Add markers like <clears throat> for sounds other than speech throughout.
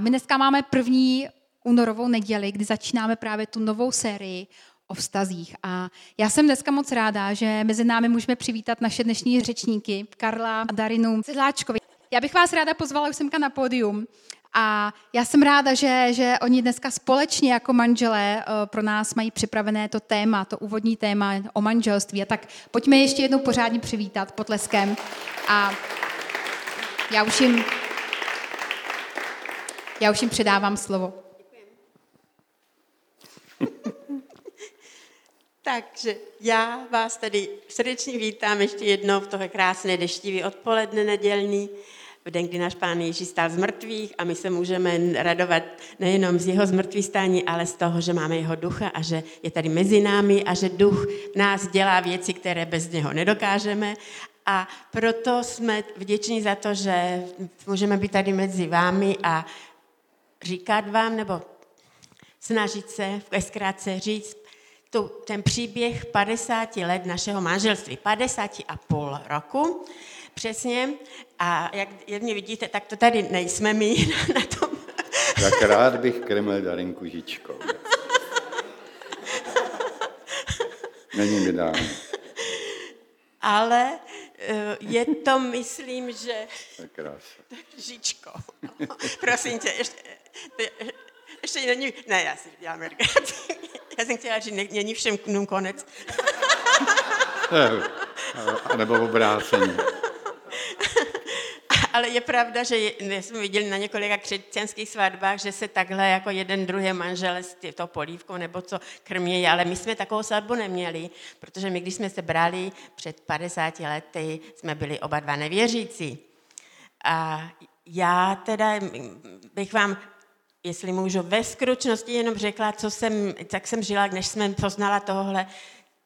My dneska máme první únorovou neděli, kdy začínáme právě tu novou sérii o vztazích. A já jsem dneska moc ráda, že mezi námi můžeme přivítat naše dnešní řečníky, Karla a Darinu Sedláčkovi. Já bych vás ráda pozvala už semka na pódium. A já jsem ráda, že, že oni dneska společně jako manželé eh, pro nás mají připravené to téma, to úvodní téma o manželství. A tak pojďme ještě jednou pořádně přivítat potleskem. A já už jim, já už jim předávám slovo. <laughs> Takže já vás tady srdečně vítám ještě jednou v tohle krásné deštivý odpoledne nedělní, v den, kdy náš Pán Ježíš stál z mrtvých a my se můžeme radovat nejenom z jeho zmrtvých stání, ale z toho, že máme jeho ducha a že je tady mezi námi a že duch nás dělá věci, které bez něho nedokážeme. A proto jsme vděční za to, že můžeme být tady mezi vámi a říkat vám, nebo snažit se v zkrátce říct tu, ten příběh 50 let našeho manželství, 50 a půl roku, přesně. A jak jedně vidíte, tak to tady nejsme my <laughs> na tom. Tak rád bych krmil Darinku žičkou. <laughs> Není mi dáno. Ale je to, myslím, že... Krása. Žičkou. <laughs> No. Prosím tě, ještě, ještě není... Ne, já si dělám <laughs> Já jsem chtěla, že není všem knům konec. A nebo obrácení. Ale je pravda, že jsme viděli na několika křesťanských svatbách, že se takhle jako jeden druhý manžel s to polívkou nebo co krmí, ale my jsme takovou svatbu neměli, protože my, když jsme se brali před 50 lety, jsme byli oba dva nevěřící. A já teda bych vám jestli můžu ve skručnosti jenom řekla, co jsem, tak jsem žila, než jsem poznala tohle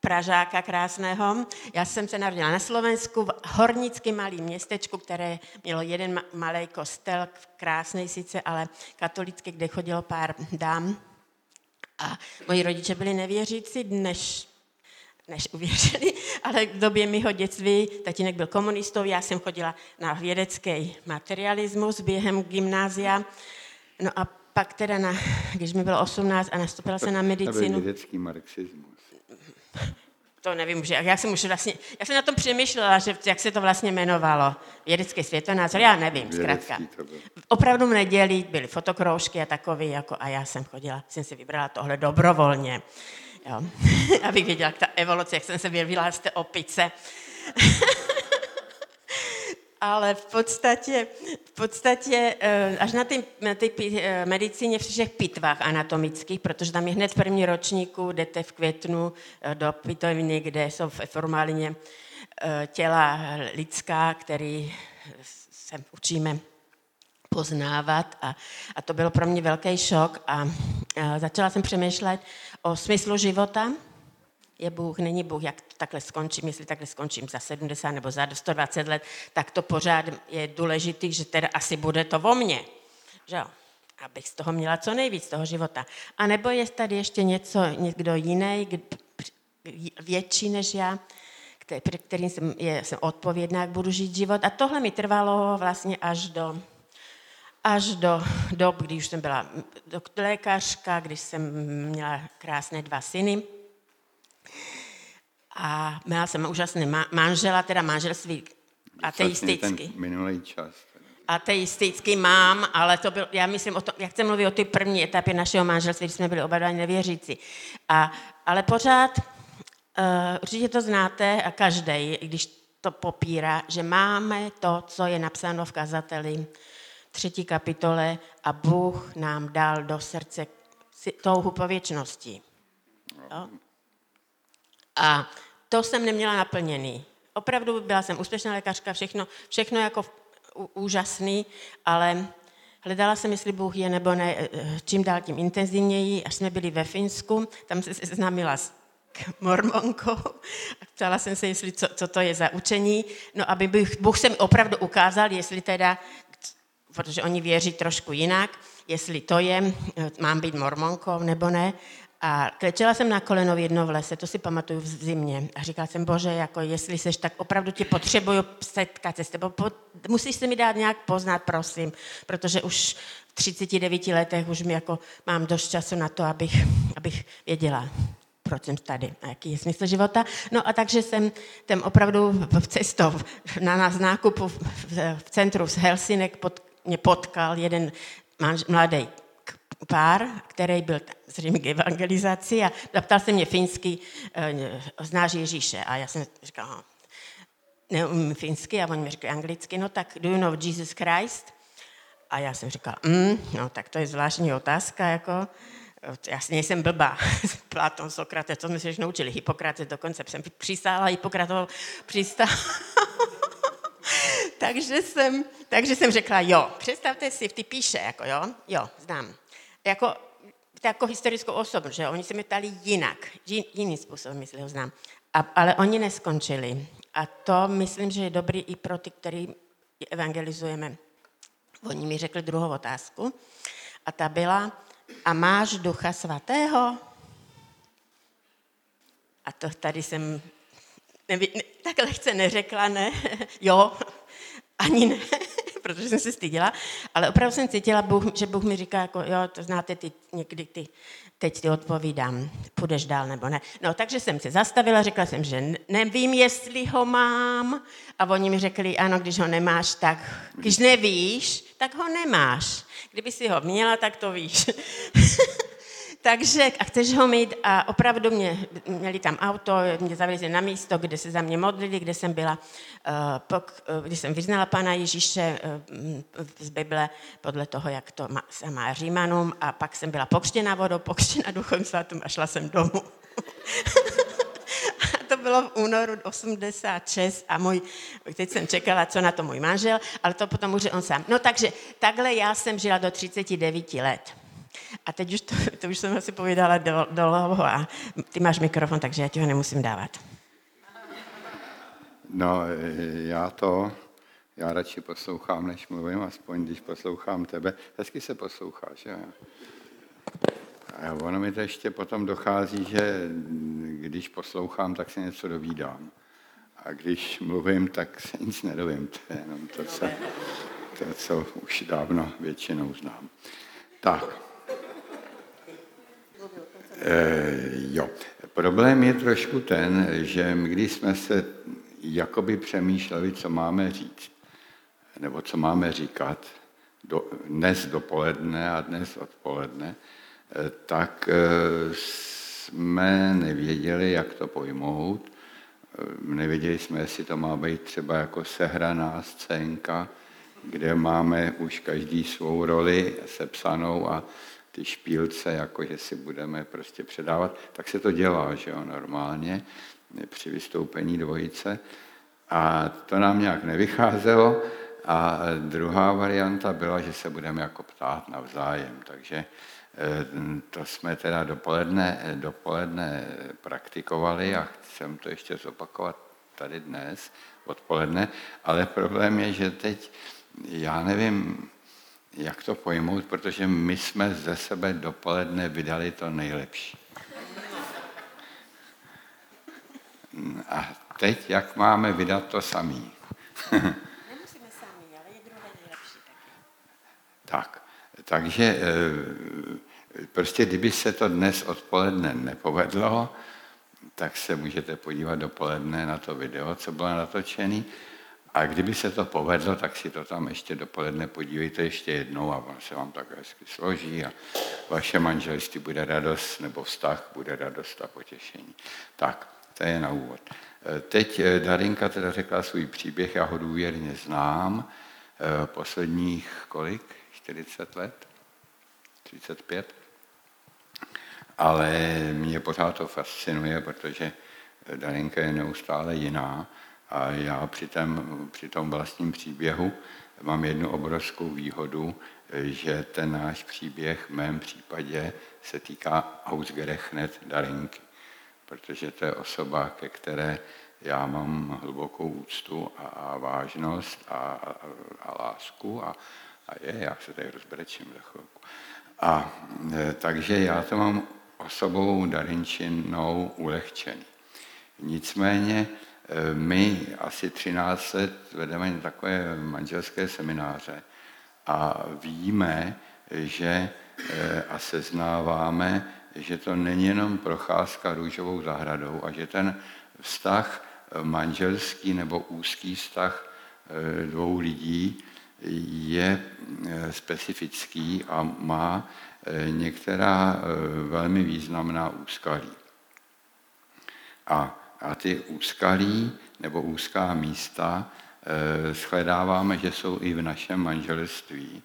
Pražáka krásného. Já jsem se narodila na Slovensku v hornickém malém městečku, které mělo jeden malý kostel, krásný sice, ale katolický, kde chodilo pár dám. A moji rodiče byli nevěřící, než než uvěřili, <laughs> ale v době mého dětství tatínek byl komunistou, já jsem chodila na vědecký materialismus během gymnázia. No a pak teda, na, když mi bylo 18 a nastoupila se na medicínu. To vědecký marxismus. To nevím, že, jak jsem už vlastně, já jsem na tom přemýšlela, že, jak se to vlastně jmenovalo. Vědecký světonázor, já nevím, zkrátka. Opravdu v neděli byly fotokroužky a takový, jako, a já jsem chodila, jsem si vybrala tohle dobrovolně. Jo. <laughs> Abych věděla, jak ta evoluce, jak jsem se vyvíjela z té opice <laughs> ale v podstatě, v podstatě eh, až na té na eh, medicíně v všech pitvách anatomických, protože tam je hned v první ročníku, jdete v květnu eh, do pitovny, kde jsou v těla lidská, který se učíme poznávat. A, a to bylo pro mě velký šok a, a začala jsem přemýšlet o smyslu života, je Bůh, není Bůh, jak takhle skončím, jestli takhle skončím za 70 nebo za 120 let, tak to pořád je důležitý, že teda asi bude to o mně. Že jo? Abych z toho měla co nejvíc, z toho života. A nebo je tady ještě něco, někdo jiný, větší než já, který, kterým jsem, je, jsem odpovědná, jak budu žít život. A tohle mi trvalo vlastně až do, až do dob, když už jsem byla lékařka, když jsem měla krásné dva syny a měla jsem úžasný manžela, teda manželství ateistický. minulý čas. Ateistický mám, ale to byl, já myslím, o to, jak jsem mluvil o té první etapě našeho manželství, když jsme byli oba dva nevěřící. A, ale pořád, uh, určitě to znáte a každý, když to popírá, že máme to, co je napsáno v kazateli třetí kapitole a Bůh nám dal do srdce touhu po věčnosti. Jo? A to jsem neměla naplněný. Opravdu byla jsem úspěšná lékařka, všechno, všechno jako úžasný, ale hledala jsem, jestli Bůh je nebo ne, eh, čím dál tím intenzivněji, až jsme byli ve Finsku, tam se seznámila s mormonkou a ptala jsem se, jestli co, co to je za učení, no aby Bůh, Bůh se mi opravdu ukázal, jestli teda, protože oni věří trošku jinak, jestli to je, eh, mám být mormonkou nebo ne. A klečela jsem na koleno v jedno v lese, to si pamatuju v zimě. A říkala jsem, bože, jako jestli seš, tak opravdu tě potřebuju setkat se s tebou. Po, musíš se mi dát nějak poznat, prosím, protože už 39 letech už mi jako mám dost času na to, abych, abych věděla, proč jsem tady a jaký je smysl života. No a takže jsem tam opravdu v cestou na nás nákupu v, v centru z Helsinek pod, mě potkal jeden mladý pár, který byl zřejmě k evangelizaci a zaptal se mě finsky, eh, znáš Ježíše? A já jsem říkal, neumím finsky a oni mi říkají anglicky, no tak do you know Jesus Christ? A já jsem říkala, mm, no tak to je zvláštní otázka, jako, já si nejsem blbá. <laughs> Platon, Sokrates, to jsme se naučili. Hippokrates dokonce jsem přistála Hippokratovou přistál. <laughs> takže, jsem, takže jsem řekla, jo, představte si, ty píše, jako jo, jo, znám. Jako, jako historickou osobu, že oni se mě ptali jinak, jiný způsob, myslím, ho znám. A, ale oni neskončili. A to myslím, že je dobrý i pro ty, který evangelizujeme. Oni mi řekli druhou otázku a ta byla, a máš ducha svatého? A to tady jsem neví, ne, tak lehce neřekla, ne, <laughs> jo, <laughs> ani ne, protože jsem se styděla, ale opravdu jsem cítila, Bůh, že Bůh mi říká, jako, jo, to znáte ty, někdy ty, teď ti odpovídám, půjdeš dál nebo ne. No, takže jsem se zastavila, řekla jsem, že nevím, jestli ho mám. A oni mi řekli, ano, když ho nemáš, tak, když nevíš, tak ho nemáš. Kdyby si ho měla, tak to víš. <laughs> Takže a chceš ho mít a opravdu mě, měli tam auto, mě zavезli na místo, kde se za mě modlili, kde jsem byla, uh, pok, uh, když jsem vyznala Pána Ježíše uh, z Bible podle toho, jak to má, se má Římanům a pak jsem byla pokřtěna vodou, pokřtěna duchem svatým a šla jsem domů. <laughs> to bylo v únoru 86 a můj, teď jsem čekala, co na to můj manžel, ale to potom už on sám. No takže takhle já jsem žila do 39 let. A teď už to, to už jsem asi povídala dlouho a ty máš mikrofon, takže já ti ho nemusím dávat. No, já to, já radši poslouchám, než mluvím, aspoň když poslouchám tebe. Hezky se posloucháš, jo? A ono mi to ještě potom dochází, že když poslouchám, tak se něco dovídám. A když mluvím, tak se nic nedovím. To je jenom to, co, to, co už dávno většinou znám. Tak. E, jo. Problém je trošku ten, že když jsme se jakoby přemýšleli, co máme říct, nebo co máme říkat, do, dnes dopoledne a dnes odpoledne, e, tak e, jsme nevěděli, jak to pojmout. Nevěděli jsme, jestli to má být třeba jako sehraná scénka, kde máme už každý svou roli sepsanou a ty špílce, jako že si budeme prostě předávat, tak se to dělá, že jo, normálně při vystoupení dvojice. A to nám nějak nevycházelo. A druhá varianta byla, že se budeme jako ptát navzájem. Takže eh, to jsme teda dopoledne, dopoledne praktikovali a chcem to ještě zopakovat tady dnes, odpoledne. Ale problém je, že teď, já nevím, jak to pojmout, protože my jsme ze sebe dopoledne vydali to nejlepší. A teď, jak máme vydat to samý? Nemusíme sami, ale je druhé nejlepší. Tak, takže eh, prostě kdyby se to dnes odpoledne nepovedlo, tak se můžete podívat dopoledne na to video, co bylo natočené a kdyby se to povedlo, tak si to tam ještě dopoledne podívejte ještě jednou a on se vám tak hezky složí a vaše manželství bude radost, nebo vztah bude radost a potěšení. Tak, to je na úvod. E, teď e, Darinka teda řekla svůj příběh, já ho důvěrně znám. E, posledních kolik? 40 let? 35? Ale mě pořád to fascinuje, protože Darinka je neustále jiná a já při, tém, při tom vlastním příběhu mám jednu obrovskou výhodu, že ten náš příběh v mém případě se týká Ausgerechnet Darinky, protože to je osoba, ke které já mám hlubokou úctu a, a vážnost a, a, a lásku a, a je, já se tady rozbrečím za chvilku. A e, takže já to mám osobou darinčinou ulehčený. Nicméně my asi 13 let vedeme takové manželské semináře a víme, že a seznáváme, že to není jenom procházka růžovou zahradou a že ten vztah manželský nebo úzký vztah dvou lidí je specifický a má některá velmi významná úskalí. A, a ty úskalí nebo úzká místa shledáváme, že jsou i v našem manželství,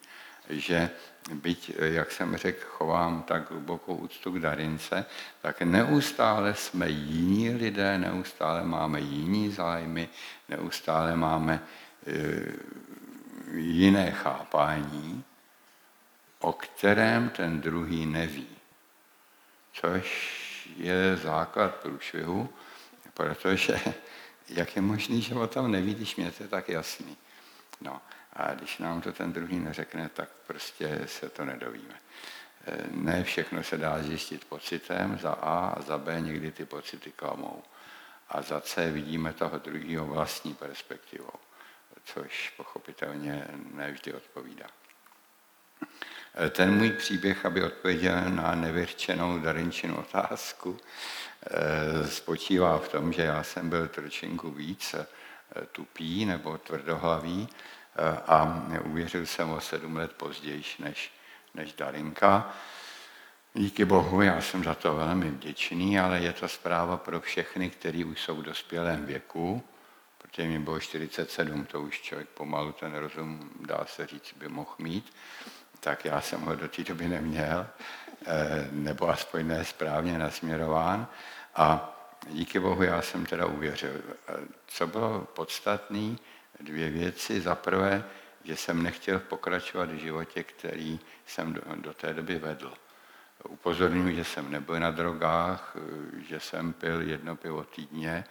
že byť, jak jsem řekl, chovám tak hlubokou úctu k Darince, tak neustále jsme jiní lidé, neustále máme jiní zájmy, neustále máme e, jiné chápání, o kterém ten druhý neví. Což je základ průšvihu, protože <laughs> jak je možný, že o tom neví, když mě to je tak jasný. No. A když nám to ten druhý neřekne, tak prostě se to nedovíme. E, ne všechno se dá zjistit pocitem, za A a za B někdy ty pocity klamou. A za C vidíme toho druhého vlastní perspektivou, což pochopitelně nevždy odpovídá. E, ten můj příběh, aby odpověděl na nevyřčenou Darinčinu otázku, spočívá v tom, že já jsem byl trošinku víc tupý nebo tvrdohlavý, a uvěřil jsem o sedm let později než, než Darinka. Díky Bohu, já jsem za to velmi vděčný, ale je to zpráva pro všechny, kteří už jsou v dospělém věku, protože mi bylo 47, to už člověk pomalu ten rozum, dá se říct, by mohl mít, tak já jsem ho do té doby neměl, eh, nebo aspoň ne správně nasměrován. A díky Bohu já jsem teda uvěřil. Eh, co bylo podstatné, dvě věci. Za prvé, že jsem nechtěl pokračovat v životě, který jsem do, té doby vedl. Upozorňuji, že jsem nebyl na drogách, že jsem pil jedno pivo týdně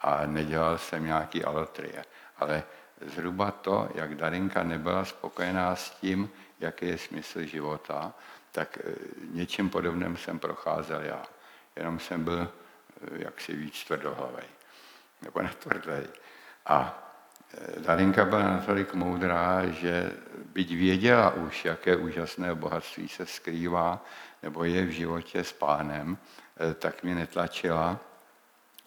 a nedělal jsem nějaký alotrie. Ale zhruba to, jak Darinka nebyla spokojená s tím, jaký je smysl života, tak eh, něčím podobným jsem procházel já. Jenom jsem byl eh, jaksi víc tvrdohlavej, nebo netvrdý. A Darinka byla natolik moudrá, že byť věděla už, jaké úžasné bohatství se skrývá nebo je v životě s pánem, eh, tak mě netlačila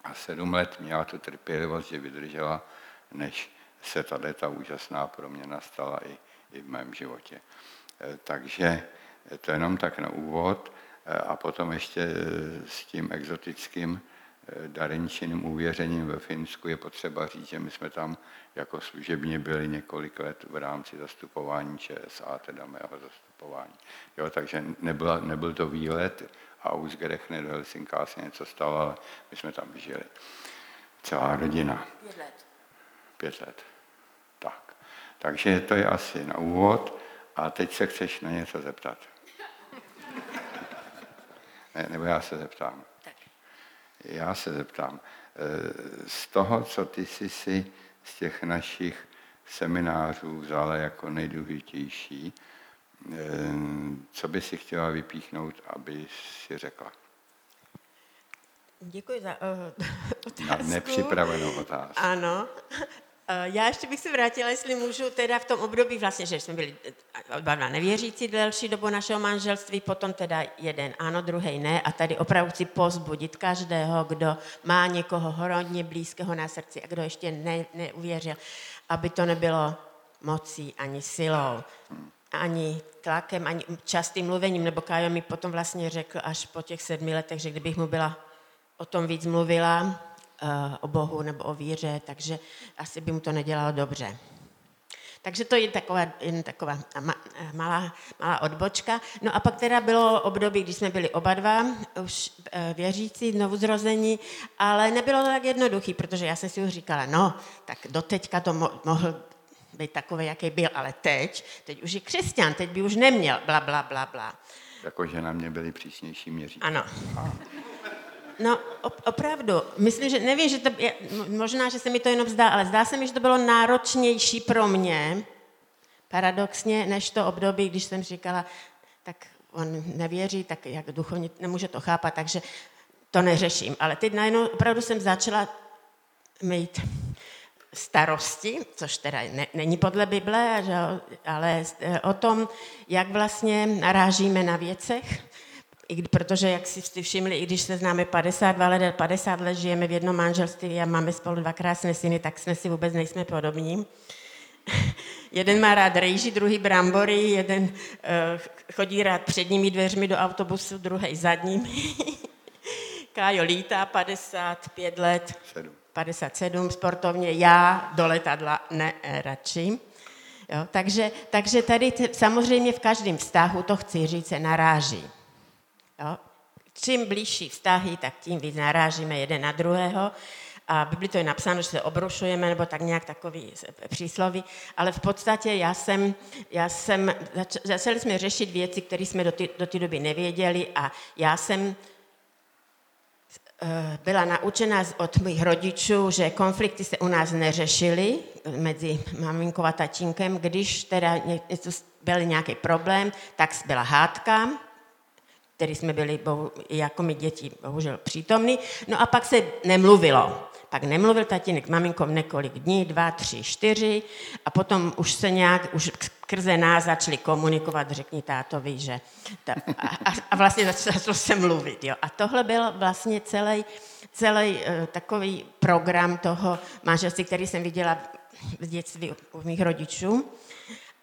a sedm let měla tu trpělivost, že vydržela, než se tady ta úžasná proměna stala i, i v mém životě. Eh, takže to jenom tak na úvod eh, a potom ještě s tím exotickým darenčiným uvěřením ve Finsku je potřeba říct, že my jsme tam jako služebně byli několik let v rámci zastupování ČSA, teda mého zastupování. Jo, takže nebyl, nebyl to výlet a Ausgerechne do Helsinka se něco stalo, ale my jsme tam žili. Celá rodina. Pět let. Pět let. Tak. Takže to je asi na úvod. A teď se chceš na něco zeptat. Ne, nebo já se zeptám. Já se zeptám, eh, z toho, co ty jsi si z těch našich seminářů vzala jako nejdůležitější, eh, co by si chtěla vypíchnout, aby si řekla? Děkuji za uh, <laughs> otázku. Na nepřipravenou otázku. Ano. Eh, já ještě bych se vrátila, jestli můžu, teda v tom období vlastně, že jsme byli eh, oba nevěřící delší dobu našeho manželství, potom teda jeden ano, druhý ne. A tady opravdu chci pozbudit každého, kdo má někoho hodně blízkého na srdci a kdo ještě ne, neuvěřil, aby to nebylo mocí ani silou, ani tlakem, ani častým mluvením, nebo Kájo mi potom vlastně řekl až po těch sedmi letech, že kdybych mu byla o tom víc mluvila, Eh, o Bohu nebo o víře, takže asi by mu to nedělalo dobře. Takže to je taková, jen taková malá, malá odbočka. No a pak teda bylo období, kdy jsme byli oba dva, už eh, věřící, znovu zrození, ale nebylo to tak jednoduchý, protože já jsem si už říkala, no, tak doteďka to mo- mohl být takový, jaký byl, ale teď, teď už je křesťan, teď by už neměl, bla, bla, bla, bla. Jakože na mě byli přísnější měří. Ano. No, opravdu. Myslím, že nevím, že to je, možná, že se mi to jenom zdá, ale zdá se mi, že to bylo náročnější pro mě, paradoxně, než to období, když jsem říkala, tak on nevěří, tak jak duchovně nemůže to chápat, takže to neřeším. Ale teď najednou opravdu jsem začala mít starosti, což teda ne, není podle Bible, že, ale o tom, jak vlastně narážíme na věcech, i, protože, jak si jste všimli, i když se známe 52 let, 50 let žijeme v jednom manželství a máme spolu dva krásné syny, tak jsme si vůbec nejsme podobní. <laughs> jeden má rád rejži, druhý brambory, jeden uh, chodí rád předními dveřmi do autobusu, druhý zadními. <laughs> Kájo lítá 55 let, 57 sportovně, já do letadla ne radši. Jo, takže, takže tady samozřejmě v každém vztahu, to chci říct, se naráží. Jo? Čím blížší vztahy, tak tím víc narážíme jeden na druhého. A v Biblii to je napsáno, že se obrušujeme, nebo tak nějak takový přísloví, ale v podstatě já jsem, já jsem zač- začali jsme řešit věci, které jsme do té do doby nevěděli a já jsem eh, byla naučena od mých rodičů, že konflikty se u nás neřešily mezi maminkou a tatínkem. Když teda byl nějaký problém, tak byla hádka, který jsme byli bohu, jako my děti bohužel přítomní. No a pak se nemluvilo. Pak nemluvil tatínek maminkou několik dní, dva, tři, čtyři a potom už se nějak, už skrze nás začali komunikovat, řekni tátovi, že... Ta, a, a vlastně začalo se mluvit, jo. A tohle byl vlastně celý, celý uh, takový program toho manželství, který jsem viděla v dětství u mých rodičů.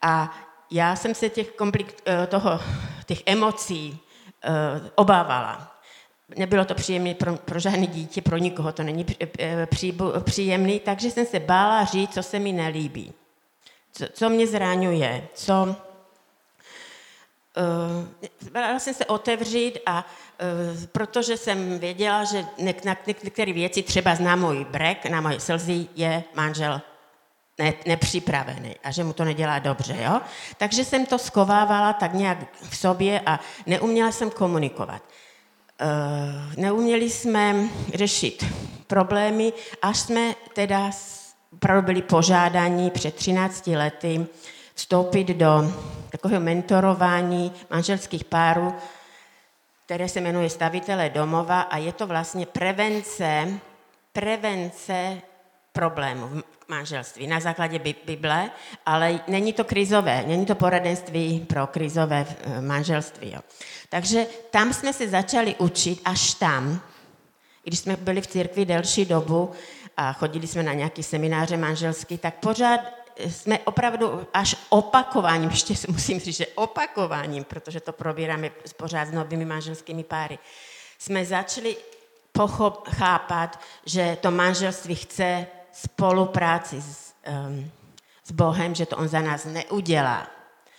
A já jsem se těch, komplik, uh, toho, těch emocí obávala. Nebylo to příjemné pro, pro žádné dítě, pro nikoho to není eh, pří, příjemný, takže jsem se bála říct, co se mi nelíbí, co, co mě zraňuje, co... Uh, bála jsem se otevřít a uh, protože jsem věděla, že na některé věci, třeba na můj brek, na moje slzy, je manžel ne, nepřipravený a že mu to nedělá dobře. Jo? Takže jsem to skovávala tak nějak v sobě a neuměla jsem komunikovat. Eh, neuměli jsme řešit problémy, až jsme teda opravdu byli požádaní před 13 lety vstoupit do takového mentorování manželských párů, které se jmenuje Stavitelé domova a je to vlastně prevence, prevence problémů manželství na základě Bible, ale není to krizové, není to poradenství pro krizové eh, manželství. Jo. Takže tam jsme se začali učit až tam, když jsme byli v církvi delší dobu a chodili jsme na nějaký semináře manželský, tak pořád jsme opravdu až opakováním, <laughs> ještě musím říct, že opakováním, protože to probíráme pořád s novými manželskými páry, jsme začali pochop, chápat, že to manželství chce spolupráci s, um, s Bohem, že to on za nás neudělá.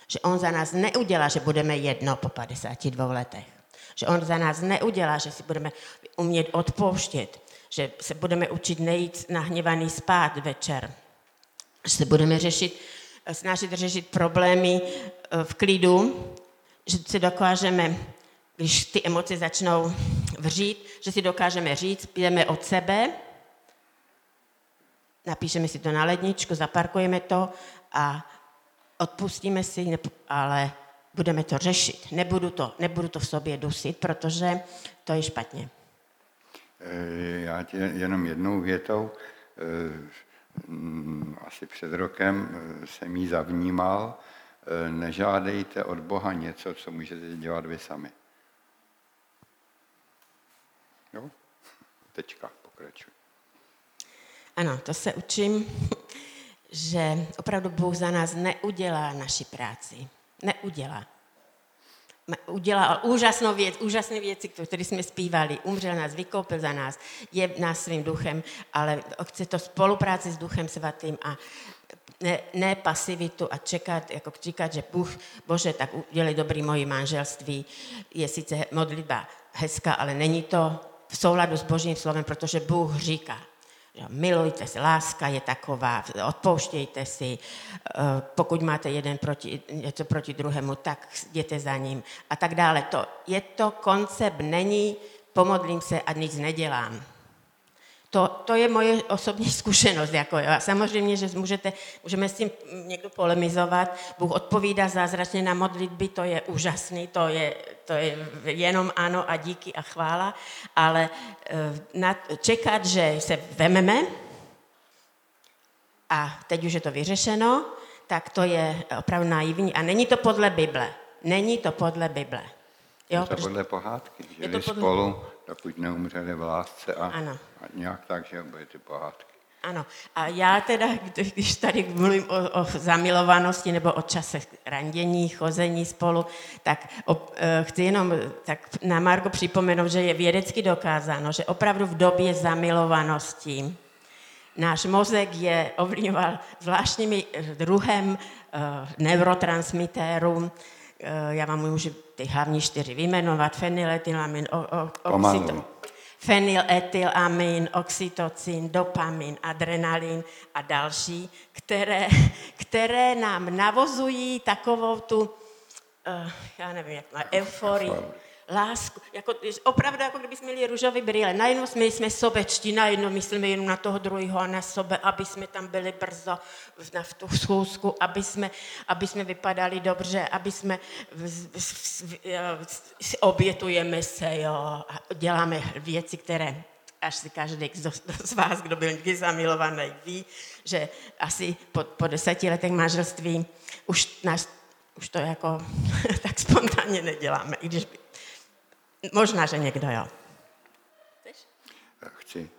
Že on za nás neudělá, že budeme jedno po 52 letech. Že on za nás neudělá, že si budeme umět odpouštět. Že se budeme učit nejít nahněvaný spát večer. Že se budeme řešit, snažit řešit problémy eh, v klidu, že si dokážeme, když ty emoce začnou vřít, že si dokážeme říct, půjdeme od sebe, napíšeme si to na ledničku, zaparkujeme to a odpustíme si, ale budeme to řešit. Nebudu to, nebudu to v sobě dusit, protože to je špatně. Eh, já tě jenom jednou větou, eh, asi před rokem eh, jsem jí zavnímal, nežádejte od Boha něco, co můžete dělat vy sami. Jo? Tečka, pokračuj. Ano, to se učím, <laughs> že opravdu Bůh za nás neudělá naši práci. Neudělá. Udělal úžasnou věc, úžasné věci, které jsme zpívali. Umřel nás, vykoupil za nás, je nás svým duchem, ale chce to spolupráci s duchem svatým a ne, ne pasivitu a čekat, jako říkat, že Bůh, Bože, tak udělej dobrý moje manželství. Je sice modlitba hezká, ale není to v souladu s Božím slovem, protože Bůh říká, milujte se, láska je taková, odpouštějte si, eh, pokud máte jeden proti, něco proti druhému, tak jděte za ním a tak dále. To, je to koncept, není pomodlím se a nic nedělám. To, to je moje osobní <laughs> zkušenost. Jako, jo. A samozřejmě, že můžete, můžeme s tím někdo polemizovat. Bůh odpovídá zázračně na modlitby, to je úžasný, to je, to je jenom ano a díky a chvála, ale eh, na, čekat, že se vememe a teď už je to vyřešeno, tak to je opravdu naivní a není to podle Bible. Není to podle Bible. Jo, je to podle pohádky, že to podle... spolu, dokud neumřeli v lásce a, ano. a nějak tak, že ty pohádky. Ano. A já teda, když tady mluvím o, o zamilovanosti nebo o časech randění, chození spolu, tak o, e, chci jenom tak na Margo připomenout, že je vědecky dokázáno, že opravdu v době zamilovanosti náš mozek je ovlivňoval zvláštními druhem e, neurotransmitérů, e, já vám můžu ty hlavní čtyři vyjmenovat, fenyletylamin, oxytocin, fenyletylamin, oxytocin, dopamin, adrenalin a další, které, které nám navozují takovou tu, uh, já nevím, jak euforii, lásku, jako, opravdu jako kdyby jsme měli růžové brýle. Najednou jsme, jsme sobečtí, najednou myslíme jenom na toho druhého a na sebe, aby jsme tam byli brzo na v tu schůzku, aby jsme, aby jsme vypadali dobře, aby jsme obětujeme se, jo, a děláme věci, které až si každý z vás, kdo byl někdy zamilovaný, ví, že asi po, po deseti letech manželství už, nás, už to jako <laughs> tak spontánně neděláme, i když by Možná, že někdo jo. Chceš? Chci.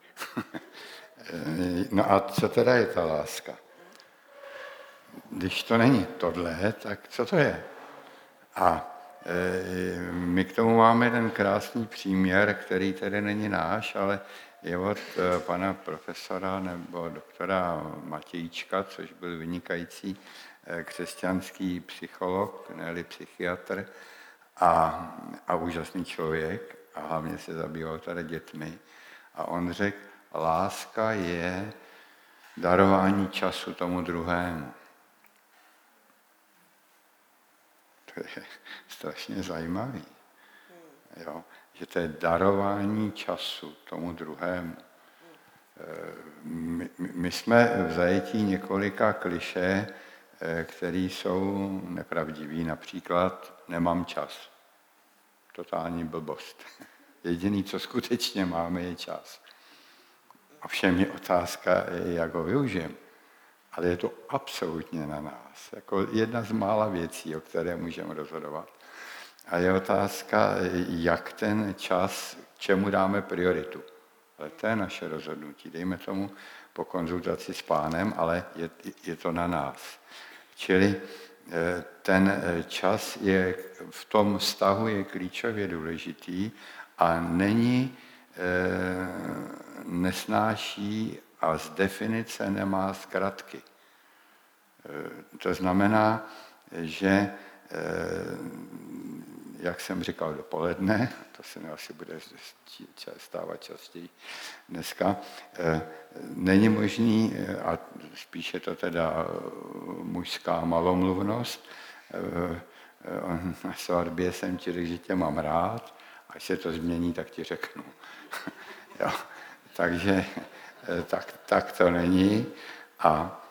<laughs> no a co teda je ta láska? Když to není tohle, tak co to je? A e, my k tomu máme ten krásný příměr, který tedy není náš, ale je od e, pana profesora nebo doktora Matějčka, což byl vynikající křesťanský psycholog, ne psychiatr, a, a úžasný člověk a hlavně se zabýval tady dětmi. A on řekl, láska je darování času tomu druhému. To je strašně zajímavý. Jo? Že to je darování času tomu druhému. My, my jsme v zajetí několika kliše, Eh, které jsou nepravdivý. Například nemám čas. Totální blbost. <laughs> Jediný, co skutečně máme, je čas. Ovšem je otázka, jak ho využijeme. Ale je to absolutně na nás. Jako jedna z mála věcí, o které můžeme rozhodovat. A je otázka, jak ten čas, čemu dáme prioritu. Ale to je naše rozhodnutí. Dejme tomu po konzultaci s pánem, ale je, je to na nás. Čili eh, ten eh, čas je v tom vztahu je klíčově důležitý a není, eh, nesnáší a z definice nemá zkratky. To znamená, že jak jsem říkal, dopoledne, to se mi asi bude stávat častěji dneska, eh, není možný, eh, a spíše to teda eh, mužská malomluvnost, na svatbě jsem ti řekl, že tě mám rád, až se to změní, tak ti řeknu. <laughs> jo. Takže tak, tak to není. A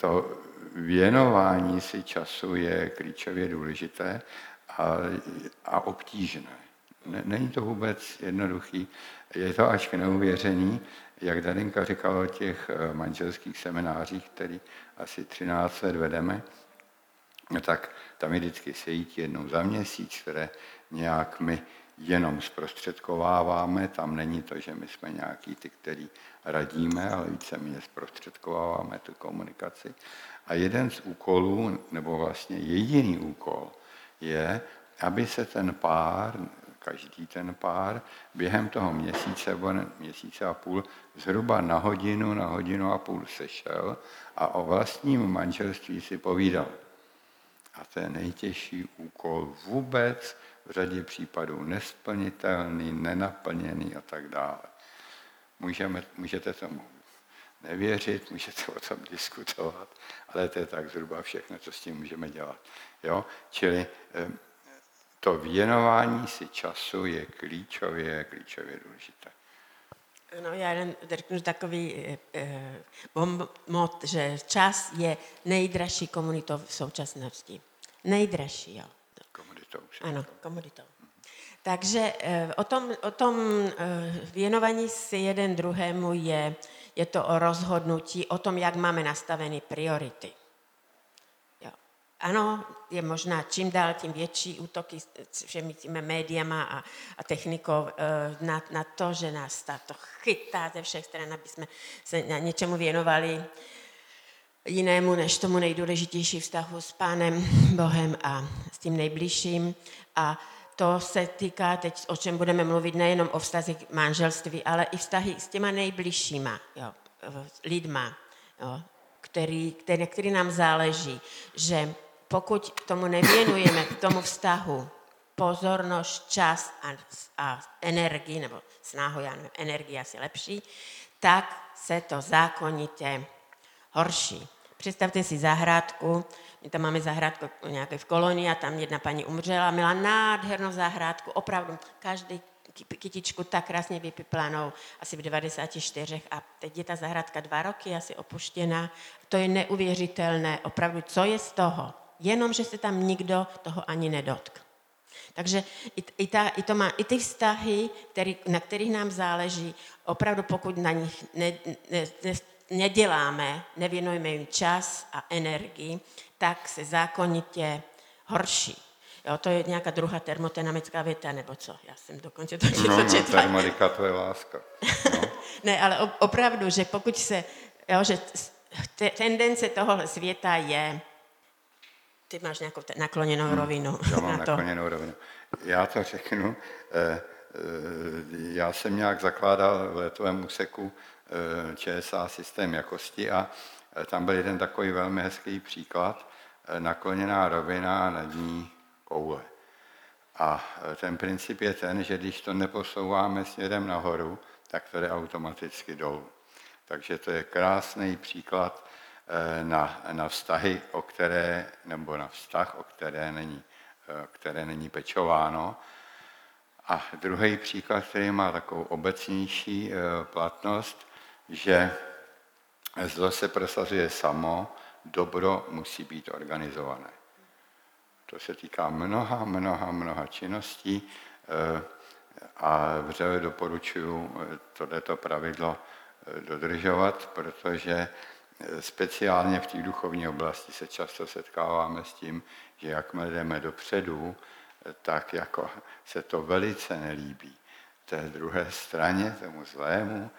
to věnování si času je klíčově důležité a, a obtížné. Není to vůbec jednoduchý. Je to až k neuvěření, jak Darinka říkala o těch eh, manželských seminářích, který asi 13 let vedeme, tak tam je vždycky sejít jednou za měsíc, které nějak my jenom zprostředkováváme. Tam není to, že my jsme nějaký ty, který radíme, ale víceméně zprostředkováváme tu komunikaci. A jeden z úkolů, nebo vlastně jediný úkol, je, aby se ten pár, každý ten pár, během toho měsíce nebo měsíce a půl zhruba na hodinu, na hodinu a půl sešel a o vlastním manželství si povídal. A to je nejtěžší úkol vůbec, v řadě případů nesplnitelný, nenaplněný a tak dále. Můžeme, můžete tomu nevěřit, můžete o tom diskutovat, ale to je tak zhruba všechno, co s tím můžeme dělat. Jo? Čili eh, to věnování si času je klíčově, klíčově důležité. No, já jen řeknu takový eh, eh mot, že čas je nejdražší komunitou v současnosti. Nejdražší, jo. Komunitou. Ano, komunitou. Takže eh, o tom, o tom eh, věnování si jeden druhému je, je to o rozhodnutí, o tom, jak máme nastavené priority. Jo. Ano, je možná čím dál tím větší útoky všemi těmi médiama a, a technikou eh, na, na to, že nás to chytá ze všech stran, aby jsme se na něčemu věnovali jinému než tomu nejdůležitější vztahu s Pánem Bohem a s tím nejbližším. A to se týká teď, o čem budeme mluvit, nejenom o vztazích manželství, ale i vztahy s těma nejbližšíma jo, lidma, jo, který, který, který nám záleží, že pokud tomu nevěnujeme, k tomu vztahu, pozornost, čas a, a energii, nebo snahu, já nevím, energie asi lepší, tak se to zákonitě horší. Představte si zahrádku, my tam máme zahrádku nějaké v kolonii a tam jedna paní umřela, měla nádhernou zahrádku, opravdu každý kytičku tak krásně vypiplanou, asi v 94 a teď je ta zahrádka dva roky asi opuštěná. To je neuvěřitelné, opravdu, co je z toho? Jenom, že se tam nikdo toho ani nedotkl. Takže i, i, ta, i, to má, i ty vztahy, který, na kterých nám záleží, opravdu pokud na nich ne, ne, ne, neděláme, nevěnujeme jim čas a energii, tak se zákonitě horší. Jo, to je nějaká druhá termodynamická věta, nebo co? Já jsem dokonce to něco no, no, termodika to je láska. No. <laughs> ne, ale opravdu, že pokud se, jo, že tendence toho světa je, ty máš nějakou nakloněnou hmm, rovinu. Já mám <laughs> na to. nakloněnou rovinu. Já to řeknu. Eh, eh, já jsem nějak zakládal v letovém úseku ČSA systém jakosti a eh, tam byl jeden takový velmi hezký příklad, eh, nakloněná rovina nad ní koule. A ten princip je ten, že když to neposouváme směrem nahoru, tak to jde automaticky dolů. Takže to je krásný příklad na, na vztahy, o které, nebo na vztah, o které není, které není pečováno. A druhý příklad, který má takovou obecnější platnost, že zlo se prosazuje samo, dobro musí být organizované. To se týká mnoha, mnoha, mnoha činností eh, a vřele doporučuji eh, tohleto pravidlo eh, dodržovat, protože speciálně v té duchovní oblasti se často setkáváme s tím, že jakmile jdeme dopředu, tak jako se to velice nelíbí té druhé straně, tomu zlému,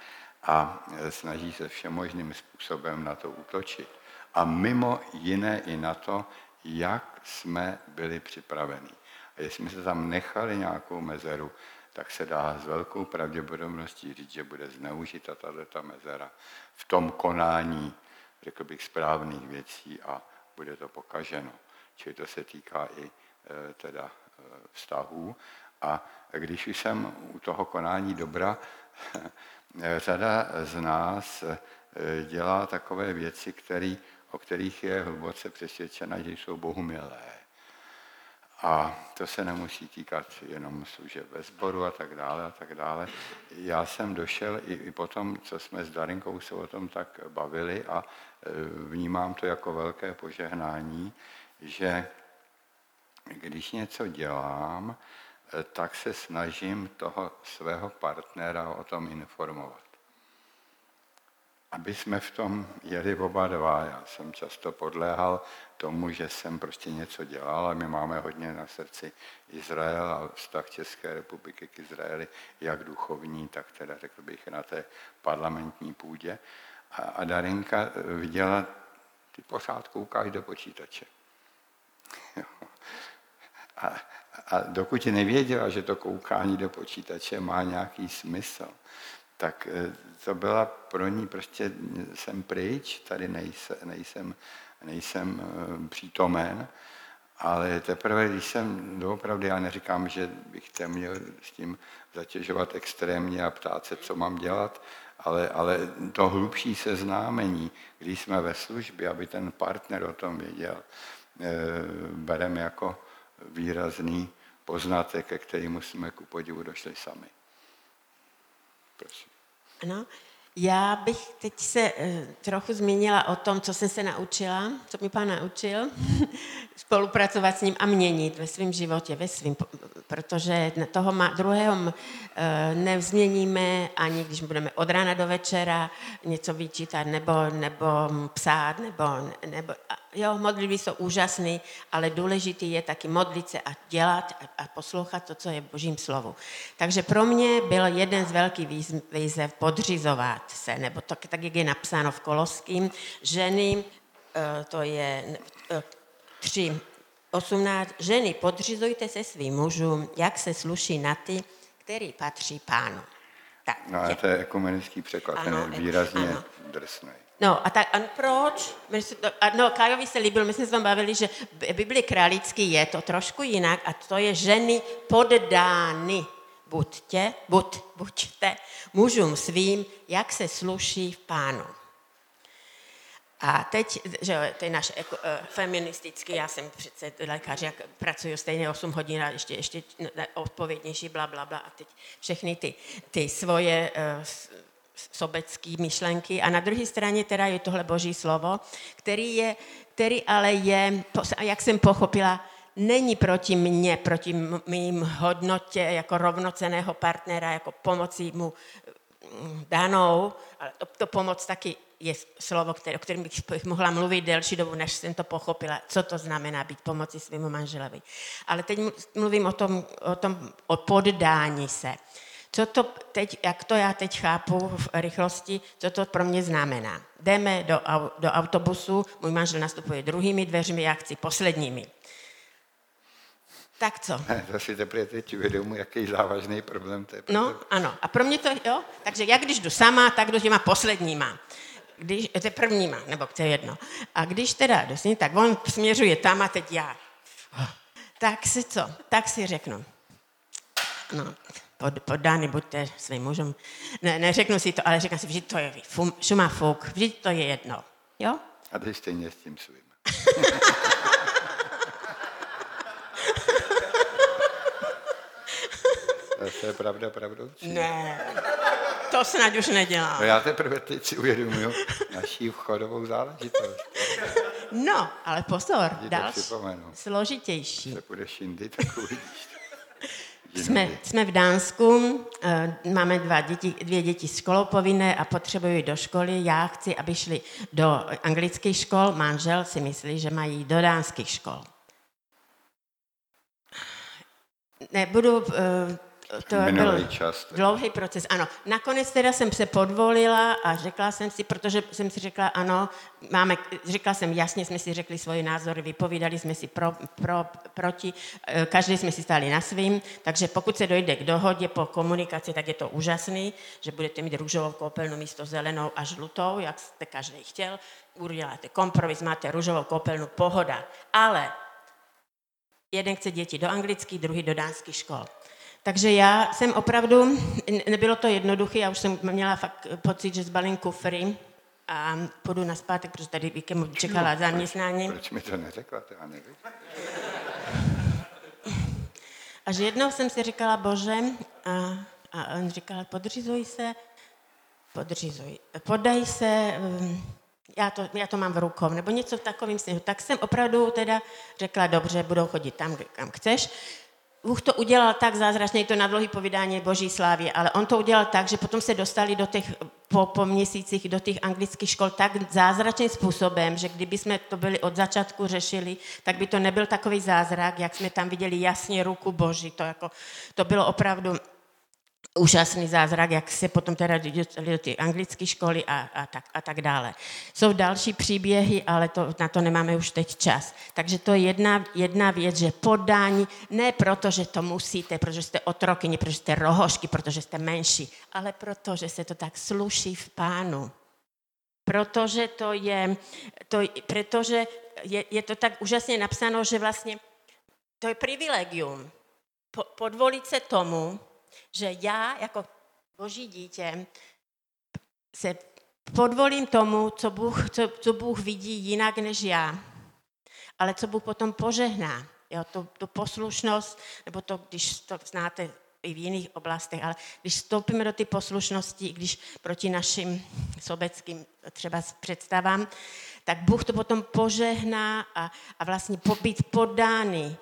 a snaží se všemožným způsobem na to útočit. A mimo jiné i na to, jak jsme byli připraveni. A jestli jsme se tam nechali nějakou mezeru, tak se dá s velkou pravděpodobností říct, že bude zneužita tato mezera v tom konání, řekl bych, správných věcí a bude to pokaženo. Čili to se týká i e, teda e, vztahů. A když jsem u toho konání dobra, <laughs> řada z nás eh, dělá takové věci, který, o kterých je hluboce přesvědčena, že jsou Bohu milé. A to se nemusí týkat jenom služeb ve sboru a tak dále a tak dále. Já jsem došel i, i potom, co jsme s Darinkou se o tom tak bavili a eh, vnímám to jako velké požehnání, že když něco dělám, tak se snažím toho svého partnera o tom informovat. Aby jsme v tom jeli oba dva. Já jsem často podléhal tomu, že jsem prostě něco dělal a my máme hodně na srdci Izrael a vztah České republiky k Izraeli, jak duchovní, tak teda řekl bych na té parlamentní půdě. A, a Darinka viděla, ty pořád koukáš do počítače. <laughs> a, a dokud nevěděla, že to koukání do počítače má nějaký smysl, tak eh, to byla pro ní prostě, jsem pryč, tady nejsem, nejsem, nejsem eh, přítomen, ale teprve, když jsem doopravdy, já neříkám, že bych tě měl s tím zatěžovat extrémně a ptát se, co mám dělat, ale, ale to hlubší seznámení, když jsme ve službě, aby ten partner o tom věděl, eh, bereme jako výrazný poznatek, ke kterému jsme ku podivu došli sami. Prosím. Ano, já bych teď se uh, trochu zmínila o tom, co jsem se naučila, co mi pán naučil. <laughs> spolupracovat s ním a měnit ve svém životě, ve svým, protože toho má, druhého eh, nevzměníme ani když budeme od rána do večera něco vyčítat nebo, nebo psát, nebo, nebo jo, modlitby jsou úžasné, ale důležitý je taky modlit se a dělat a, a poslouchat to, co je v božím slovu. Takže pro mě byl jeden z velkých výzev podřizovat se, nebo to, tak, jak je napsáno v Koloským, ženy, eh, to je eh, 3, 18. Ženy, podřizujte se svým mužům, jak se sluší na ty, který patří pánu. Tak, no a to je ekumenický překlad, ano, ten je výrazně ano. drsný. No a tak a proč? No, Kajovi se líbil, my jsme se bavili, že Bibli králický je to trošku jinak a to je ženy poddány. Buďte, buď, buďte mužům svým, jak se sluší v pánu. A teď, že to je náš uh, feministický, já jsem přece lékař, jak pracuji stejně 8 hodin a ještě, ještě odpovědnější, bla, bla, bla. A teď všechny ty, ty svoje sobecké myšlenky. A na druhé straně teda je tohle boží slovo, který, je, který ale je, jak jsem pochopila, není proti mně, proti mým hodnotě jako rovnoceného partnera, jako pomocí mu mm, danou, ale to, to pomoc taky je slovo, které, o kterém bych mohla mluvit delší dobu, než jsem to pochopila, co to znamená být pomoci svému manželovi. Ale teď mluvím o tom, o tom o poddání se. Co to teď, jak to já teď chápu v rychlosti, co to pro mě znamená. Jdeme do, do autobusu, můj manžel nastupuje druhými dveřmi, já chci posledními. Tak co? To si teprve teď uvědomuji, jaký závažný problém to je. No, ano. A pro mě to, jo, takže jak když jdu sama, tak jdu těma posledníma když, to je prvníma, nebo to je jedno. A když teda dosně, tak on směřuje tam a teď já. Tak si co? Tak si řeknu. No, poddány buďte svým mužem. Ne, neřeknu si to, ale řeknu si, že to je fum, šuma fuk, vždyť to je jedno. Jo? A ty stejně s tím svým. <laughs> to je pravda pravdoucí. Ne to snad už nedělám. No já teprve teď si uvědomuju naší vchodovou záležitost. No, ale pozor, další, složitější. Se půjdeš jindy, tak uvidíš. Jsme, jsme v Dánsku, eh, máme dva děti, dvě děti školou povinné a potřebují do školy. Já chci, aby šli do anglických škol, manžel si myslí, že mají do dánských škol. Nebudu eh, to byl čas. dlouhý proces, ano. Nakonec teda jsem se podvolila a řekla jsem si, protože jsem si řekla, ano, máme, řekla jsem, jasně jsme si řekli svoje názory, vypovídali jsme si pro, pro, proti, eh, každý jsme si stáli na svým, takže pokud se dojde k dohodě po komunikaci, tak je to úžasný, že budete mít růžovou koupelnu místo zelenou a žlutou, jak jste každý chtěl, uděláte kompromis, máte růžovou koupelnu, pohoda. Ale jeden chce děti do anglických, druhý do dánských škol. Takže já jsem opravdu, nebylo to jednoduché, já už jsem měla fakt pocit, že zbalím kufry a půjdu na zpátek, protože tady víkem čekala no, zaměstnání. Proč, proč mi to neřekla, to já nevím. A že jednou jsem si říkala, bože, a, a on říkal, podřizuj se, podřizuj, podaj se, um, já to, já to mám v rukou, nebo něco v takovým směru. Tak jsem opravdu teda řekla, dobře, budou chodit tam, kam chceš. Bůh to udělal tak zázračně, je to na dlouhý povídání Boží slávě, ale on to udělal tak, že potom se dostali do těch, po, po měsících do těch anglických škol tak zázračným způsobem, že kdyby jsme to byli od začátku řešili, tak by to nebyl takový zázrak, jak jsme tam viděli jasně ruku Boží. To, jako, to bylo opravdu úžasný zázrak, jak se potom teda dostali do ty anglické školy a, a, tak, a tak dále. Jsou další příběhy, ale to, na to nemáme už teď čas. Takže to je jedna, jedna věc, že podání, ne proto, že to musíte, protože jste otrokyni, protože jste rohošky, protože jste menší, ale proto, že se to tak sluší v pánu. Protože to je, to, protože je, je to tak úžasně napsáno, že vlastně to je privilegium. Po, podvolit se tomu, že já jako boží dítě se podvolím tomu, co Bůh, co, co Bůh vidí jinak než já, ale co Bůh potom požehná. Jo, tu, tu poslušnost, nebo to, když to znáte i v jiných oblastech, ale když vstoupíme do ty poslušnosti, když proti našim sobeckým třeba představám, tak Bůh to potom požehná a, a vlastně být podány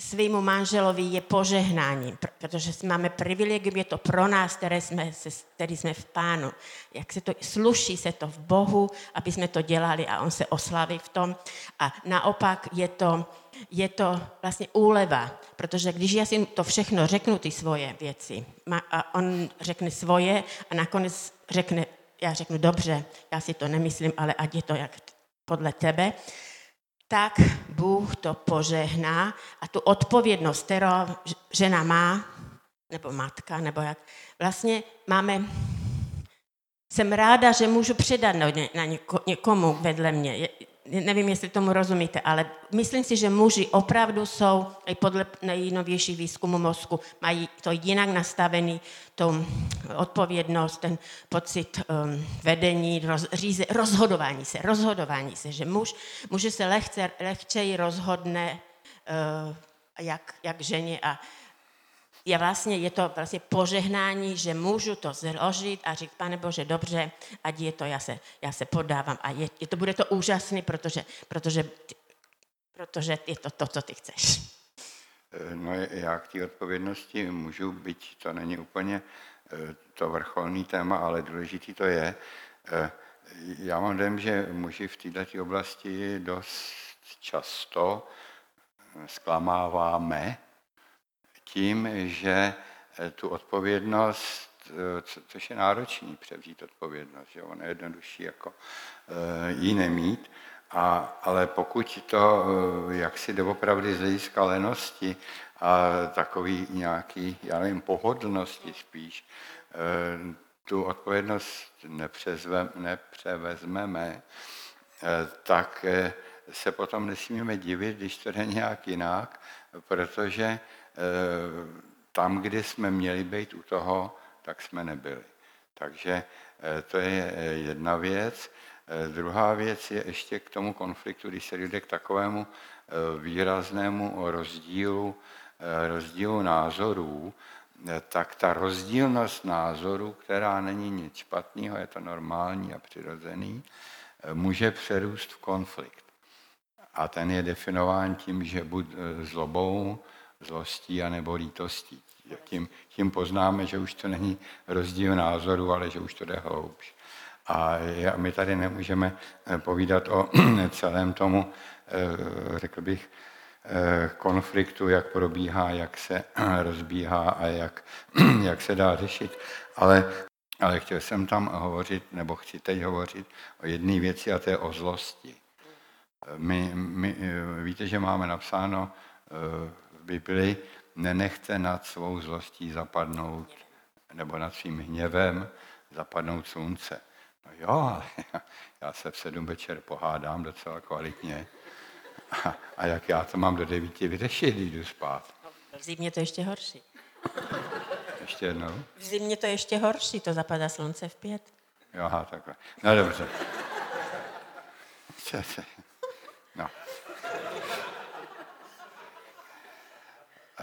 svýmu manželovi je požehnáním, protože máme privilegium, je to pro nás, které jsme, který jsme v pánu. Jak se to, sluší se to v Bohu, aby jsme to dělali a on se oslaví v tom. A naopak je to, je to vlastně úleva, protože když já si to všechno řeknu, ty svoje věci, a on řekne svoje a nakonec řekne, já řeknu, dobře, já si to nemyslím, ale ať je to jak podle tebe, tak Bůh to požehná a tu odpovědnost, kterou žena má, nebo matka, nebo jak, vlastně máme, jsem ráda, že můžu předat na někomu vedle mě nevím, jestli tomu rozumíte, ale myslím si, že muži opravdu jsou, i podle nejnovějších výzkumů mozku, mají to jinak nastavený, tu odpovědnost, ten pocit um, vedení, roz, říze, rozhodování se, rozhodování se, že muž, muže se lehce, lehčeji rozhodne uh, jak, jak ženě a je vlastně, je to vlastně požehnání, že můžu to zložit a říct, pane Bože, dobře, ať je to, já se, já se podávám a je, je to, bude to úžasný, protože, protože, protože je to to, co ty chceš. Eh, no já k té odpovědnosti můžu, byť to není úplně eh, to vrcholný téma, ale důležitý to je. Eh, já mám dojem, že muži v této oblasti dost často zklamáváme, tím, že eh, tu odpovědnost, eh, což je náročný převzít odpovědnost, že ono je jednodušší jako eh, ji nemít, a, ale pokud to jak si doopravdy z hlediska lenosti a takový nějaký, já nevím, pohodlnosti spíš, tu odpovědnost nepřevezmeme, tak se potom nesmíme divit, když to jde nějak jinak, protože tam, kde jsme měli být u toho, tak jsme nebyli. Takže eh, to je eh, jedna věc. Druhá věc je ještě k tomu konfliktu, když se jde k takovému výraznému rozdílu, rozdílu názorů, tak ta rozdílnost názorů, která není nic špatného, je to normální a přirozený, může přerůst v konflikt. A ten je definován tím, že buď zlobou, zlostí a nebo lítostí. Tím, tím poznáme, že už to není rozdíl názoru, ale že už to jde hloubš. A my tady nemůžeme eh, povídat o <clears throat> celém tomu, eh, řekl bych, eh, konfliktu, jak probíhá, jak se <clears throat> rozbíhá a jak, <clears throat> jak se dá řešit. Ale, ale chtěl jsem tam hovořit, nebo chci teď hovořit o jedné věci a to je o zlosti. My, my, víte, že máme napsáno Bibli, nenechte nad svou zlostí zapadnout, nebo nad svým hněvem zapadnout slunce. No jo, ale <laughs> já se v sedm večer pohádám docela kvalitně. A, <laughs> a jak já to mám do devíti vyřešit, když jdu spát? V zimě to ještě horší. <laughs> Ještě jednou? V zimě to ještě horší, to zapadá slunce v pět. Jo, aha, takhle. No dobře.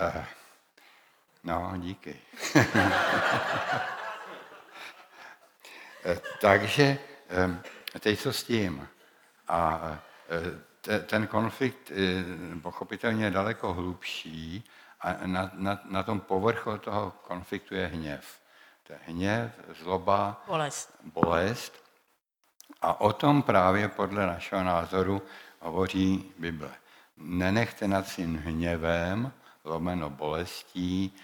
Uh, no, díky. Takže teď co s tím? A ten konflikt pochopitelně je daleko hlubší a na, na, na tom povrchu toho konfliktu je hněv. To je hněv, zloba, bolest. bolest. A o tom právě podle našeho názoru hovoří Bible. Nenechte nad svým hněvem, lomeno bolestí,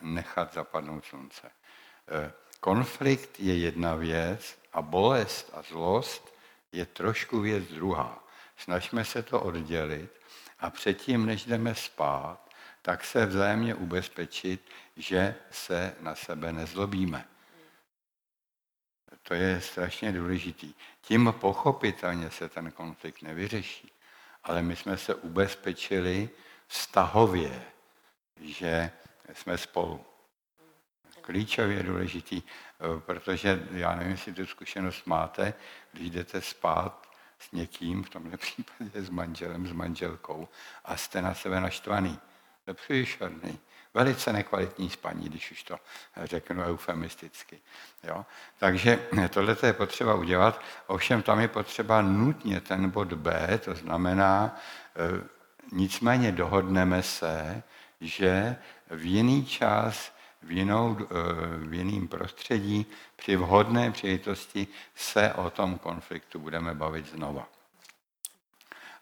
nechat zapadnout slunce. E, konflikt je jedna věc a bolest a zlost je trošku věc druhá. Snažíme se to oddělit a předtím, než jdeme spát, tak se vzájemně ubezpečit, že se na sebe nezlobíme. To je strašně důležitý. Tím pochopitelně se ten konflikt nevyřeší, ale my jsme se ubezpečili vztahově, že jsme spolu. Klíčově důležitý, eh, protože já nevím, jestli tu zkušenost máte, když jdete spát s někým, v tomhle <laughs> případě s manželem, s manželkou, a jste na sebe naštvaný. To je příšerný. Velice nekvalitní spaní, když už to řeknu eufemisticky. Jo? Takže tohle je potřeba udělat, ovšem tam je potřeba nutně ten bod B, to znamená, e, nicméně dohodneme se, že v jiný čas, v, jinou, e, v jiném prostředí, při vhodné příležitosti se o tom konfliktu budeme bavit znova.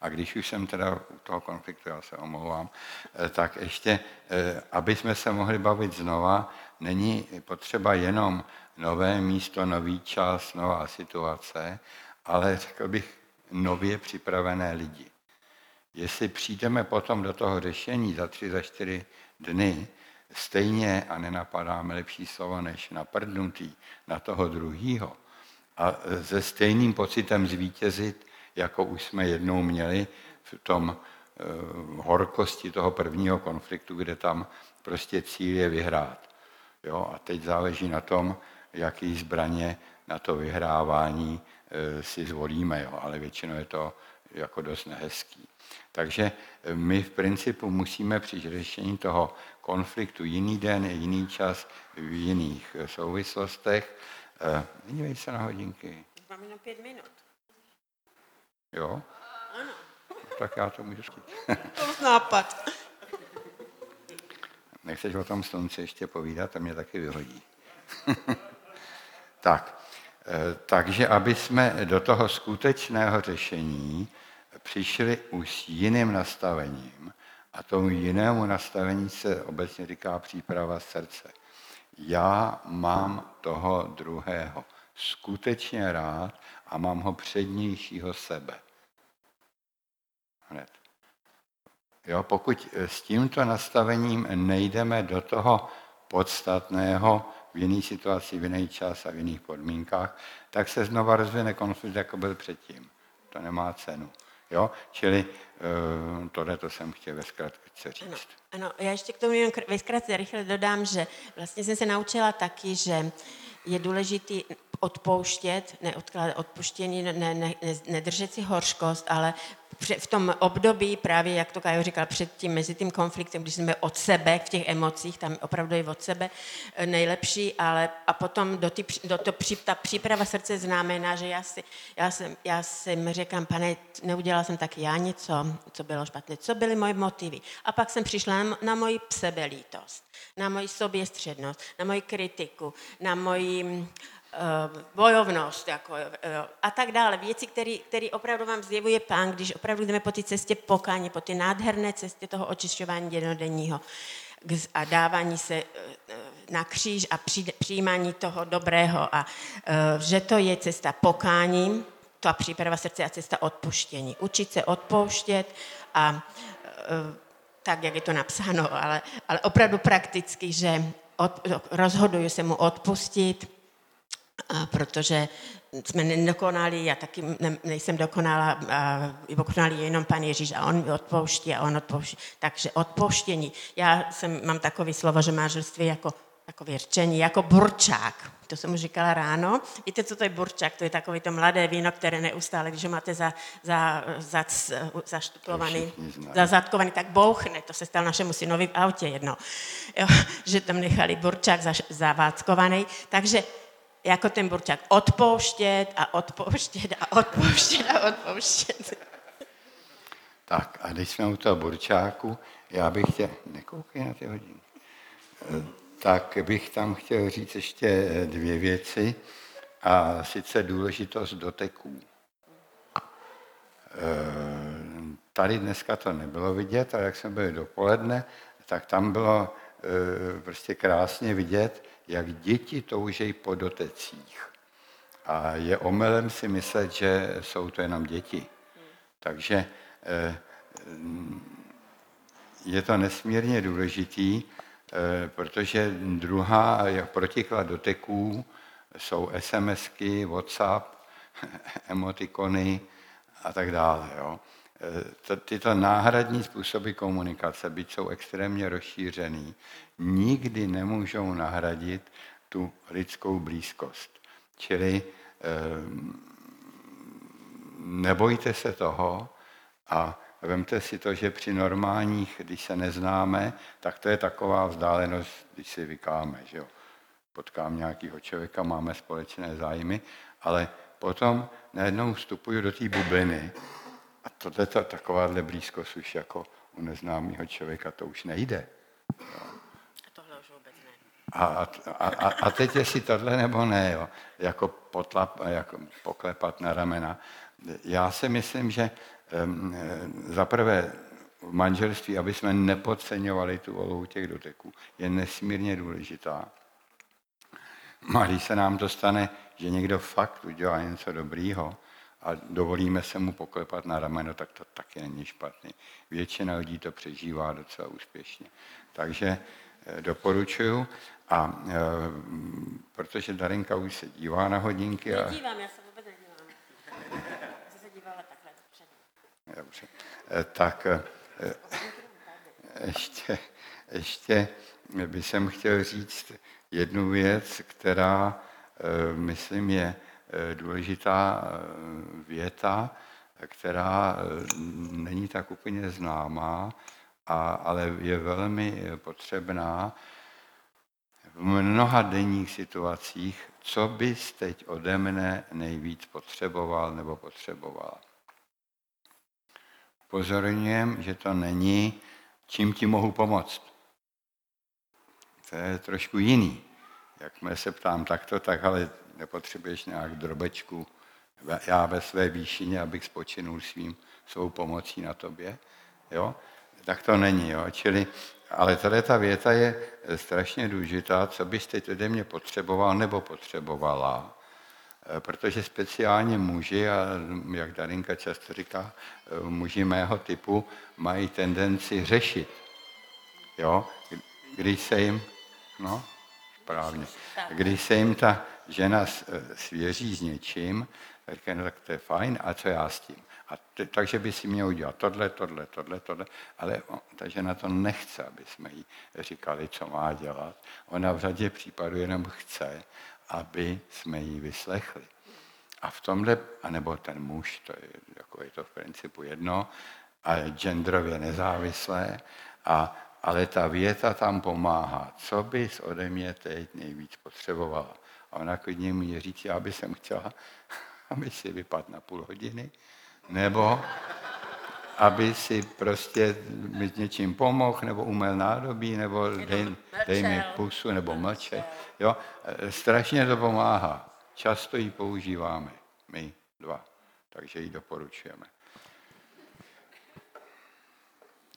A když už jsem teda u toho konfliktu, já se omlouvám, eh, tak ještě, eh, aby jsme se mohli bavit znova, není potřeba jenom nové místo, nový čas, nová situace, ale řekl bych nově připravené lidi. Jestli přijdeme potom do toho řešení za tři, za čtyři dny, stejně a nenapadáme lepší slovo než naprdnutý na toho druhýho a se stejným pocitem zvítězit, jako už jsme jednou měli v tom eh, horkosti toho prvního konfliktu, kde tam prostě cíl je vyhrát. Jo? A teď záleží na tom, jaký zbraně na to vyhrávání eh, si zvolíme, jo? ale většinou je to jako dost nehezký. Takže eh, my v principu musíme při řešení toho konfliktu jiný den, jiný čas, v jiných souvislostech. Dívej se na hodinky. Máme na pět minut. Jo? Ano. Tak já to můžu skýt. <laughs> To nápad. Nechceš o tom slunci ještě povídat, to mě taky vyhodí. <laughs> tak, eh, takže aby jsme do toho skutečného řešení přišli už s jiným nastavením, a tomu jinému nastavení se obecně říká příprava srdce. Já mám toho druhého skutečně rád a mám ho přednějšího sebe. Hned. Jo, pokud s tímto nastavením nejdeme do toho podstatného v jiné situaci, v jiný čas a v jiných podmínkách, tak se znova rozvine konflikt, jako byl předtím. To nemá cenu. Jo? Čili uh, tohle to jsem chtěl ve zkratce říct. Ano, ano, já ještě k tomu jen ve zkratce rychle dodám, že vlastně jsem se naučila taky, že je důležité odpouštět, neodkládat odpuštění, ne, ne, ne, nedržet si horškost, ale v tom období, právě jak to Kajo říkal předtím, mezi tím konfliktem, když jsme od sebe, v těch emocích, tam opravdu je od sebe eh, nejlepší, ale a potom do, ty, do to, ta příprava srdce znamená, že já, si, já, jsem, já jsem říkám, pane, neudělal jsem taky já něco, co bylo špatné, co byly moje motivy. A pak jsem přišla na, na moji sebelítost, na moji soběstřednost, na moji kritiku, na moji Eh, bojovnost jako, eh, a tak dále. Věci, které opravdu vám zjevuje pán, když opravdu jdeme po té cestě pokání, po té nádherné cestě toho očišťování jednodenního a dávání se eh, na kříž a přijímání toho dobrého a že to je cesta pokání, to a příprava srdce a cesta odpuštění. Učit se odpouštět a tak, jak je to napsáno, ale, ale opravdu prakticky, že od, rozhoduju se mu odpustit, protože jsme nedokonali, já taky ne, nejsem dokonala, a dokonalý jenom pan Ježíš a on mi odpouští a on odpouští. Takže odpouštění. Já jsem, mám takový slovo, že manželství jako takové řečení, jako burčák. To jsem mu říkala ráno. Víte, co to je burčák? To je takové to mladé víno, které neustále, když ho máte za, za, za, zaštuplovaný, zazatkovaný, tak bouchne. To se stalo našemu synovi v autě jedno. Jo, že tam nechali burčák zaváckovaný. Takže jako ten burčák odpouštět a odpouštět a odpouštět a odpouštět. Tak a když jsme u toho burčáku, já bych chtěl, nekoukej na ty hodiny, tak bych tam chtěl říct ještě dvě věci a sice důležitost doteků. Tady dneska to nebylo vidět, ale jak jsme byli dopoledne, tak tam bylo prostě krásně vidět, jak děti toužejí po dotecích. A je omelem si myslet, že jsou to jenom děti. Takže eh, je to nesmírně důležitý, eh, protože druhá protiklad doteků jsou SMSky, WhatsApp, <laughs> emotikony a tak dále. Jo. Eh, tyto náhradní způsoby komunikace, byť jsou extrémně rozšířený, nikdy nemůžou nahradit tu lidskou blízkost. Čili eh, nebojte se toho a Vemte si to, že při normálních, když se neznáme, tak to je taková vzdálenost, když si vykáme, že jo. Potkám nějakého člověka, máme společné zájmy, ale potom najednou vstupuju do té bubliny a tohle to, takováhle blízkost už jako u neznámého člověka to už nejde. A, a, a, a teď jestli tohle nebo ne, jo, jako, potlap, jako poklepat na ramena. Já si myslím, že um, za prvé v manželství, aby jsme nepodceňovali tu volou těch doteků, je nesmírně důležitá. A když se nám to stane, že někdo fakt udělá něco dobrýho a dovolíme se mu poklepat na rameno, tak to taky není špatný. Většina lidí to přežívá docela úspěšně. Takže eh, doporučuju. A e, protože Darinka už se dívá na hodinky. A... Nedívám, já se vůbec nedívám. Já se dívala takhle dopředu. Dobře. E, tak e, ještě, ještě bych jsem chtěl říct jednu věc, která, e, myslím, je důležitá e, věta, která není tak úplně známá, a, ale je velmi potřebná v mnoha denních situacích, co bys teď ode mne nejvíc potřeboval nebo potřebovala. Pozorňujem, že to není, čím ti mohu pomoct. To je trošku jiný. Jakmile se ptám takto, tak ale nepotřebuješ nějak drobečku, já ve své výšině, abych spočinul svým, svou pomocí na tobě. Jo? Tak to není. Jo? Čili ale tady ta věta je strašně důležitá, co byste teď mě potřeboval nebo potřebovala, eh, protože speciálně muži, a jak Darinka často říká, eh, muži mého typu mají tendenci řešit. Jo? Když se jim, no, správně, když se jim ta žena eh, svěří s něčím, tak, no, tak to je fajn, a co já s tím? A t- takže by si měl udělat tohle, tohle, tohle, tohle, ale o, ta žena to nechce, aby jsme jí říkali, co má dělat. Ona v řadě případů jenom chce, aby jsme jí vyslechli. A v tomhle, anebo ten muž, to je, jako je to v principu jedno, a je genderově nezávislé, a, ale ta věta tam pomáhá. Co bys ode mě teď nejvíc potřebovala? A ona klidně mi říct, já bych jsem chtěla, <laughs> aby si vypadl na půl hodiny, nebo aby si prostě mi s něčím pomohl, nebo umel nádobí, nebo dej, dej mi pusu, nebo mlčet. Jo? Strašně to pomáhá. Často ji používáme, my dva, takže ji doporučujeme.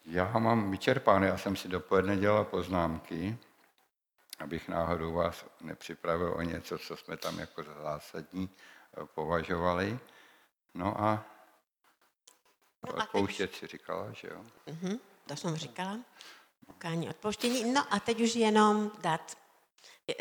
Já mám vyčerpáno, já jsem si dopoledne dělal poznámky, abych náhodou vás nepřipravil o něco, co jsme tam jako zásadní považovali. No a No Odpouštět si říkala, že jo? Uh-huh, to jsem říkala. Pokání, odpouštění. No a teď už jenom dát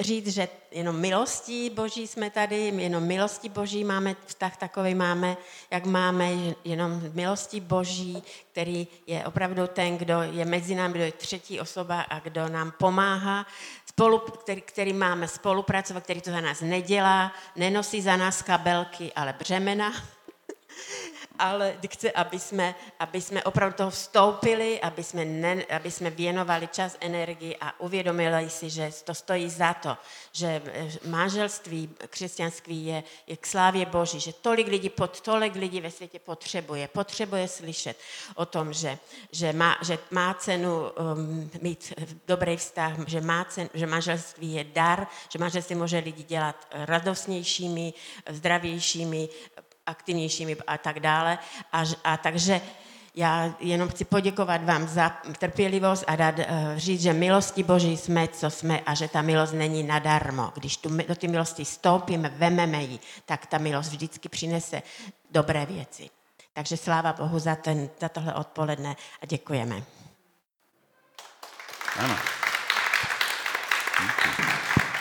říct, že jenom milostí boží jsme tady, jenom milostí boží máme vztah takový máme, jak máme, jenom milostí boží, který je opravdu ten, kdo je mezi námi, kdo je třetí osoba a kdo nám pomáhá, spolu, který, který máme spolupracovat, který to za nás nedělá, nenosí za nás kabelky, ale břemena, ale chce, aby jsme, aby jsme opravdu toho vstoupili, aby jsme, ne, aby jsme věnovali čas, energii a uvědomili si, že to stojí za to, že manželství křesťanství je, je k slávě Boží, že tolik lidí, pod, tolik lidí ve světě potřebuje, potřebuje slyšet o tom, že, že, má, že má cenu um, mít dobrý vztah, že, má cen, že manželství je dar, že manželství může lidi dělat radostnějšími, zdravějšími, aktivnějšími a tak dále. A, a takže já jenom chci poděkovat vám za trpělivost a dát, uh, říct, že milosti Boží jsme, co jsme a že ta milost není nadarmo. Když tu, do té milosti stoupíme, vememe ji, tak ta milost vždycky přinese dobré věci. Takže sláva Bohu za, ten, za tohle odpoledne a děkujeme. Ano. Díky.